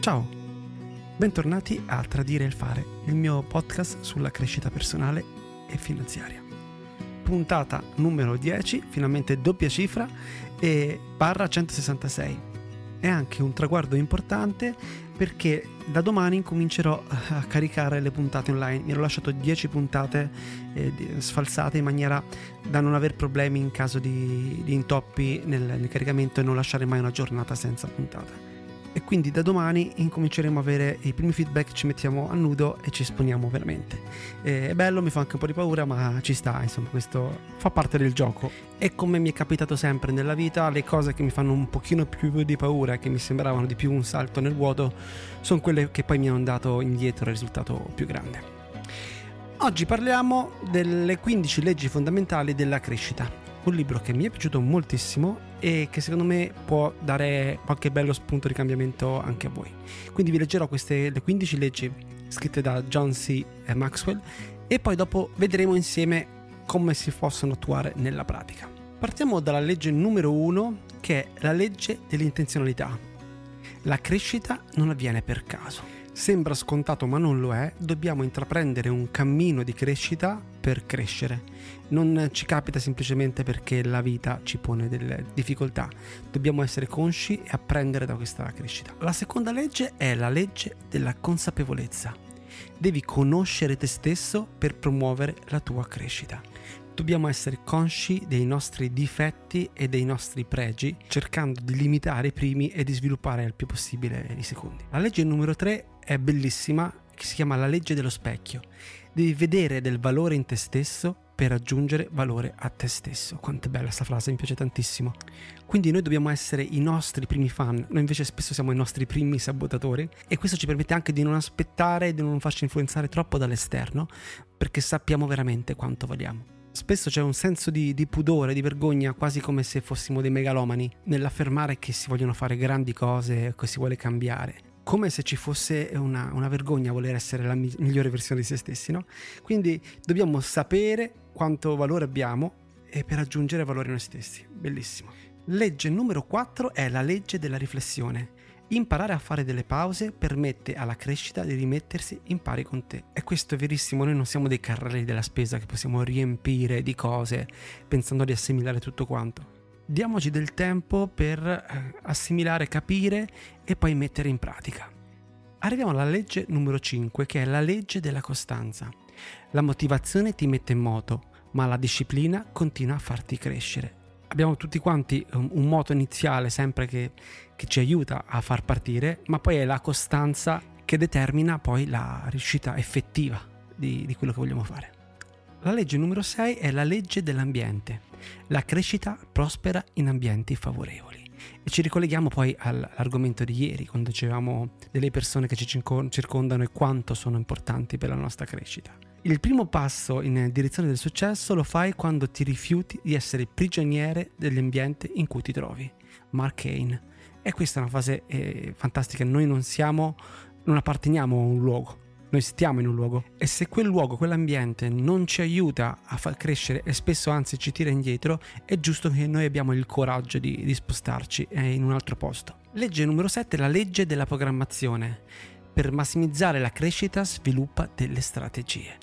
Ciao, bentornati a Tradire il Fare, il mio podcast sulla crescita personale e finanziaria. Puntata numero 10, finalmente doppia cifra e barra 166. È anche un traguardo importante perché da domani incomincerò a caricare le puntate online. Mi ero lasciato 10 puntate eh, sfalsate in maniera da non avere problemi in caso di, di intoppi nel, nel caricamento e non lasciare mai una giornata senza puntata e quindi da domani incominceremo a avere i primi feedback, ci mettiamo a nudo e ci esponiamo veramente. è bello, mi fa anche un po' di paura, ma ci sta, insomma, questo fa parte del gioco. E come mi è capitato sempre nella vita, le cose che mi fanno un pochino più di paura, che mi sembravano di più un salto nel vuoto, sono quelle che poi mi hanno dato indietro il risultato più grande. Oggi parliamo delle 15 leggi fondamentali della crescita, un libro che mi è piaciuto moltissimo e che secondo me può dare qualche bello spunto di cambiamento anche a voi. Quindi vi leggerò queste le 15 leggi scritte da John C. Maxwell e poi dopo vedremo insieme come si possono attuare nella pratica. Partiamo dalla legge numero 1 che è la legge dell'intenzionalità. La crescita non avviene per caso. Sembra scontato ma non lo è, dobbiamo intraprendere un cammino di crescita per crescere. Non ci capita semplicemente perché la vita ci pone delle difficoltà, dobbiamo essere consci e apprendere da questa crescita. La seconda legge è la legge della consapevolezza. Devi conoscere te stesso per promuovere la tua crescita dobbiamo essere consci dei nostri difetti e dei nostri pregi, cercando di limitare i primi e di sviluppare il più possibile i secondi. La legge numero 3 è bellissima, che si chiama la legge dello specchio. Devi vedere del valore in te stesso per aggiungere valore a te stesso. Quanto è bella questa frase, mi piace tantissimo. Quindi noi dobbiamo essere i nostri primi fan, noi invece spesso siamo i nostri primi sabotatori e questo ci permette anche di non aspettare, di non farci influenzare troppo dall'esterno, perché sappiamo veramente quanto valiamo. Spesso c'è un senso di, di, pudore, di vergogna, quasi come se fossimo dei megalomani, nell'affermare che si vogliono fare grandi cose, che si vuole cambiare. Come se ci fosse una, una vergogna voler essere la mi- migliore versione di se stessi, no? Quindi dobbiamo sapere quanto valore abbiamo e per aggiungere valore a noi stessi. Bellissimo. Legge numero 4 è la legge della riflessione. Imparare a fare delle pause permette alla crescita di rimettersi in pari con te. E questo è verissimo, noi non siamo dei carrelli della spesa che possiamo riempire di cose pensando di assimilare tutto quanto. Diamoci del tempo per eh, assimilare, capire e poi mettere in pratica. Arriviamo alla legge numero 5 che è la legge della costanza. La motivazione ti mette in moto, ma la disciplina continua a farti crescere abbiamo tutti quanti un, un moto iniziale sempre che, che, ci aiuta a far partire, ma poi è la costanza che determina poi la riuscita effettiva di, di quello che vogliamo fare. La legge numero 6 è la legge dell'ambiente. La crescita prospera in ambienti favorevoli. E ci ricolleghiamo poi all'argomento di ieri, quando dicevamo delle persone che ci circondano e quanto sono importanti per la nostra crescita. Il primo passo in direzione del successo lo fai quando ti rifiuti di essere prigioniere dell'ambiente in cui ti trovi. Mark Kane. E questa è una fase eh, fantastica. Noi non siamo, non apparteniamo a un luogo, noi stiamo in un luogo e se quel luogo, quell'ambiente non ci aiuta a far crescere e spesso anzi ci tira indietro, è giusto che noi abbiamo il coraggio di, di spostarci eh, in un altro posto. Legge numero 7, la legge della programmazione per massimizzare la crescita sviluppa delle strategie.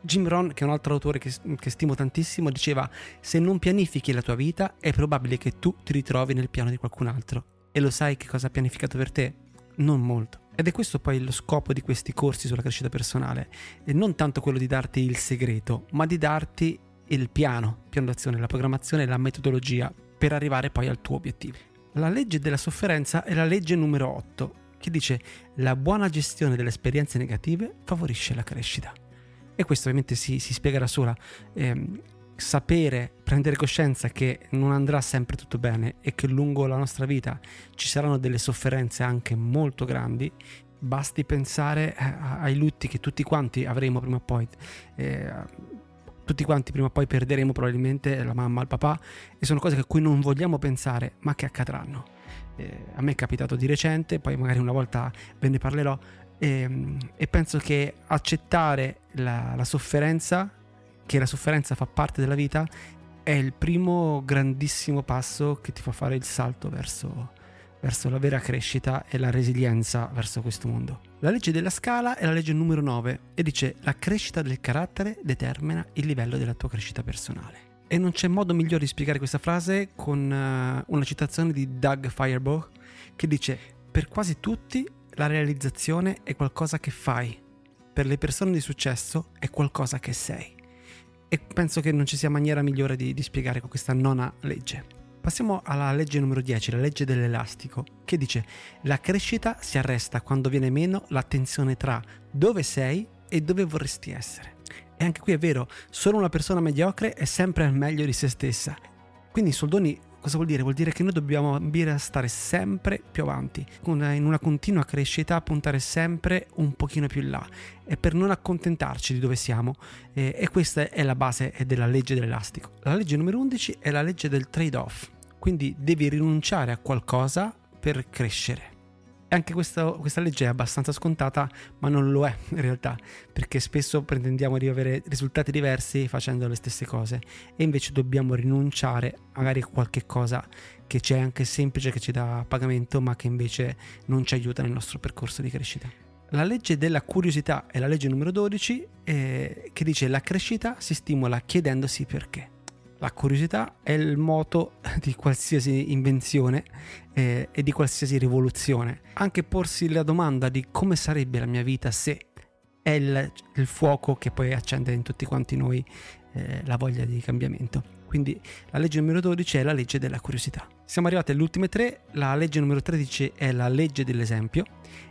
Jim Rohn, che è un altro autore che, che, stimo tantissimo, diceva se non pianifichi la tua vita è probabile che tu ti ritrovi nel piano di qualcun altro. E lo sai che cosa ha pianificato per te? Non molto. Ed è questo poi lo scopo di questi corsi sulla crescita personale. E non tanto quello di darti il segreto, ma di darti il piano, piano d'azione, la programmazione e la metodologia per arrivare poi al tuo obiettivo. La legge della sofferenza è la legge numero 8 che dice la buona gestione delle esperienze negative favorisce la crescita. E questo ovviamente si, si spiega da sola. Eh, sapere, prendere coscienza che non andrà sempre tutto bene e che lungo la nostra vita ci saranno delle sofferenze anche molto grandi, basti pensare eh, ai lutti che tutti quanti avremo prima o poi. Eh, tutti quanti prima o poi perderemo probabilmente la mamma, il papà e sono cose a cui non vogliamo pensare ma che accadranno eh, a me è capitato di recente, poi magari una volta ve ne parlerò, e, e penso che accettare la, la sofferenza, che la sofferenza fa parte della vita, è il primo grandissimo passo che ti fa fare il salto verso, verso la vera crescita e la resilienza verso questo mondo. La legge della scala è la legge numero 9 e dice la crescita del carattere determina il livello della tua crescita personale. E non c'è modo migliore di spiegare questa frase con uh, una citazione di Doug Firebaugh che dice per quasi tutti la realizzazione è qualcosa che fai, per le persone di successo è qualcosa che sei. E penso che non ci sia maniera migliore di, di spiegare con questa nona legge. Passiamo alla legge numero 10, la legge dell'elastico, che dice la crescita si arresta quando viene meno la tensione tra dove sei e dove vorresti essere. E anche qui è vero, solo una persona mediocre è sempre al meglio di se stessa. Quindi soldoni cosa vuol dire? Vuol dire che noi dobbiamo ambire a stare sempre più avanti, in una continua crescita, puntare sempre un pochino più in là e per non accontentarci di dove siamo. e questa è la base della legge dell'elastico. La legge numero 11 è la legge del trade-off, quindi devi rinunciare a qualcosa per crescere. Anche questa, questa, legge è abbastanza scontata, ma non lo è in realtà, perché spesso pretendiamo di avere risultati diversi facendo le stesse cose e invece dobbiamo rinunciare magari a qualche cosa che c'è anche semplice, che ci dà pagamento, ma che invece non ci aiuta nel nostro percorso di crescita. La legge della curiosità è la legge numero 12 eh, che dice la crescita si stimola chiedendosi perché. La curiosità è il moto di qualsiasi invenzione eh, e di qualsiasi rivoluzione. Anche porsi la domanda di come sarebbe la mia vita se è il, il fuoco che poi accende in tutti quanti noi eh, la voglia di cambiamento. Quindi la legge numero 12 è la legge della curiosità. Siamo arrivati alle ultime tre, la legge numero 13 è la legge dell'esempio.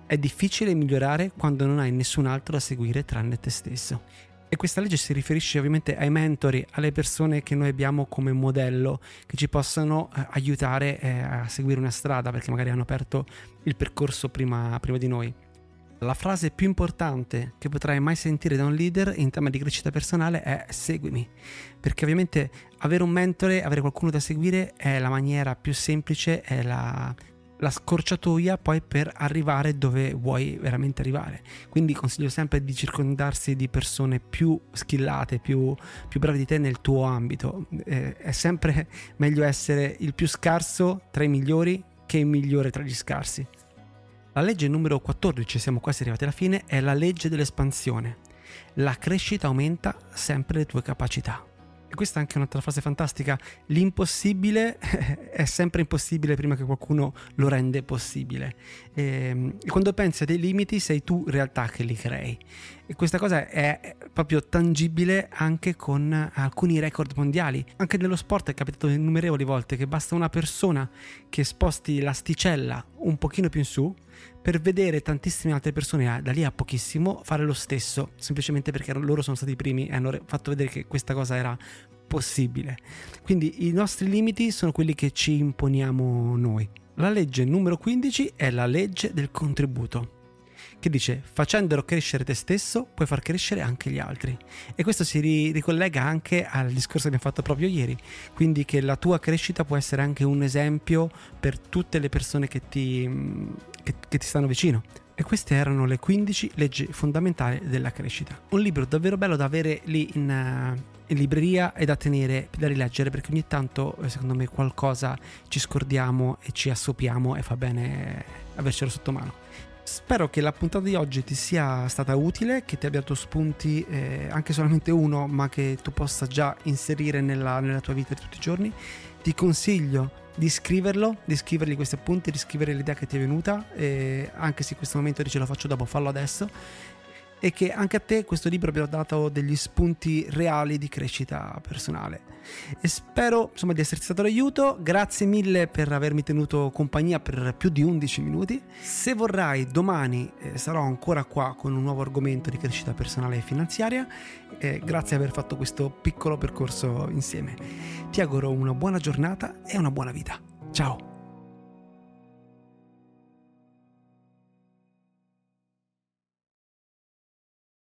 È difficile migliorare quando non hai nessun altro da seguire tranne te stesso. E questa legge si riferisce ovviamente ai mentori, alle persone che noi abbiamo come modello, che ci possano eh, aiutare eh, a seguire una strada, perché magari hanno aperto il percorso prima, prima di noi. La frase più importante che potrai mai sentire da un leader in tema di crescita personale è seguimi, perché ovviamente avere un mentore, avere qualcuno da seguire è la maniera più semplice, è la la scorciatoia poi per arrivare dove vuoi veramente arrivare. Quindi consiglio sempre di circondarsi di persone più skillate, più, più brave di te nel tuo ambito. Eh, è sempre meglio essere il più scarso tra i migliori che il migliore tra gli scarsi. La legge numero 14, siamo quasi arrivati alla fine, è la legge dell'espansione. La crescita aumenta sempre le tue capacità. E questa è anche un'altra frase fantastica, l'impossibile è sempre impossibile prima che qualcuno lo rende possibile. E, ehm, e quando pensi a dei limiti sei tu in realtà che li crei. E questa cosa è proprio tangibile anche con alcuni record mondiali. Anche nello sport è capitato innumerevoli volte che basta una persona che sposti l'asticella un pochino più in su per vedere tantissime altre persone da lì a pochissimo fare lo stesso, semplicemente perché loro sono stati i primi e hanno fatto vedere che questa cosa era possibile. Quindi i nostri limiti sono quelli che ci imponiamo noi. La legge numero 15 è la legge del contributo che dice facendolo crescere te stesso puoi far crescere anche gli altri e questo si ri- ricollega anche al discorso che abbiamo fatto proprio ieri quindi che la tua crescita può essere anche un esempio per tutte le persone che ti, che, che ti stanno vicino e queste erano le 15 leggi fondamentali della crescita. Un libro davvero bello da avere lì in, uh, in, libreria e da tenere, da rileggere, perché ogni tanto, eh, secondo me, qualcosa ci scordiamo e ci assopiamo e fa bene avercelo sotto mano. Spero che la puntata di oggi ti sia stata utile, che ti abbia dato spunti, eh, anche solamente uno, ma che tu possa già inserire nella, nella tua vita di tutti i giorni. Ti consiglio di scriverlo, di scrivergli questi appunti, di scrivere l'idea che ti è venuta, eh, anche se in questo momento dice lo faccio dopo, fallo adesso e che anche a te questo libro abbia dato degli spunti reali di crescita personale. E spero insomma di esserti stato d'aiuto, grazie mille per avermi tenuto compagnia per più di 11 minuti. Se vorrai domani eh, sarò ancora qua con un nuovo argomento di crescita personale e finanziaria. Eh, grazie per aver fatto questo piccolo percorso insieme. Ti auguro una buona giornata e una buona vita. Ciao!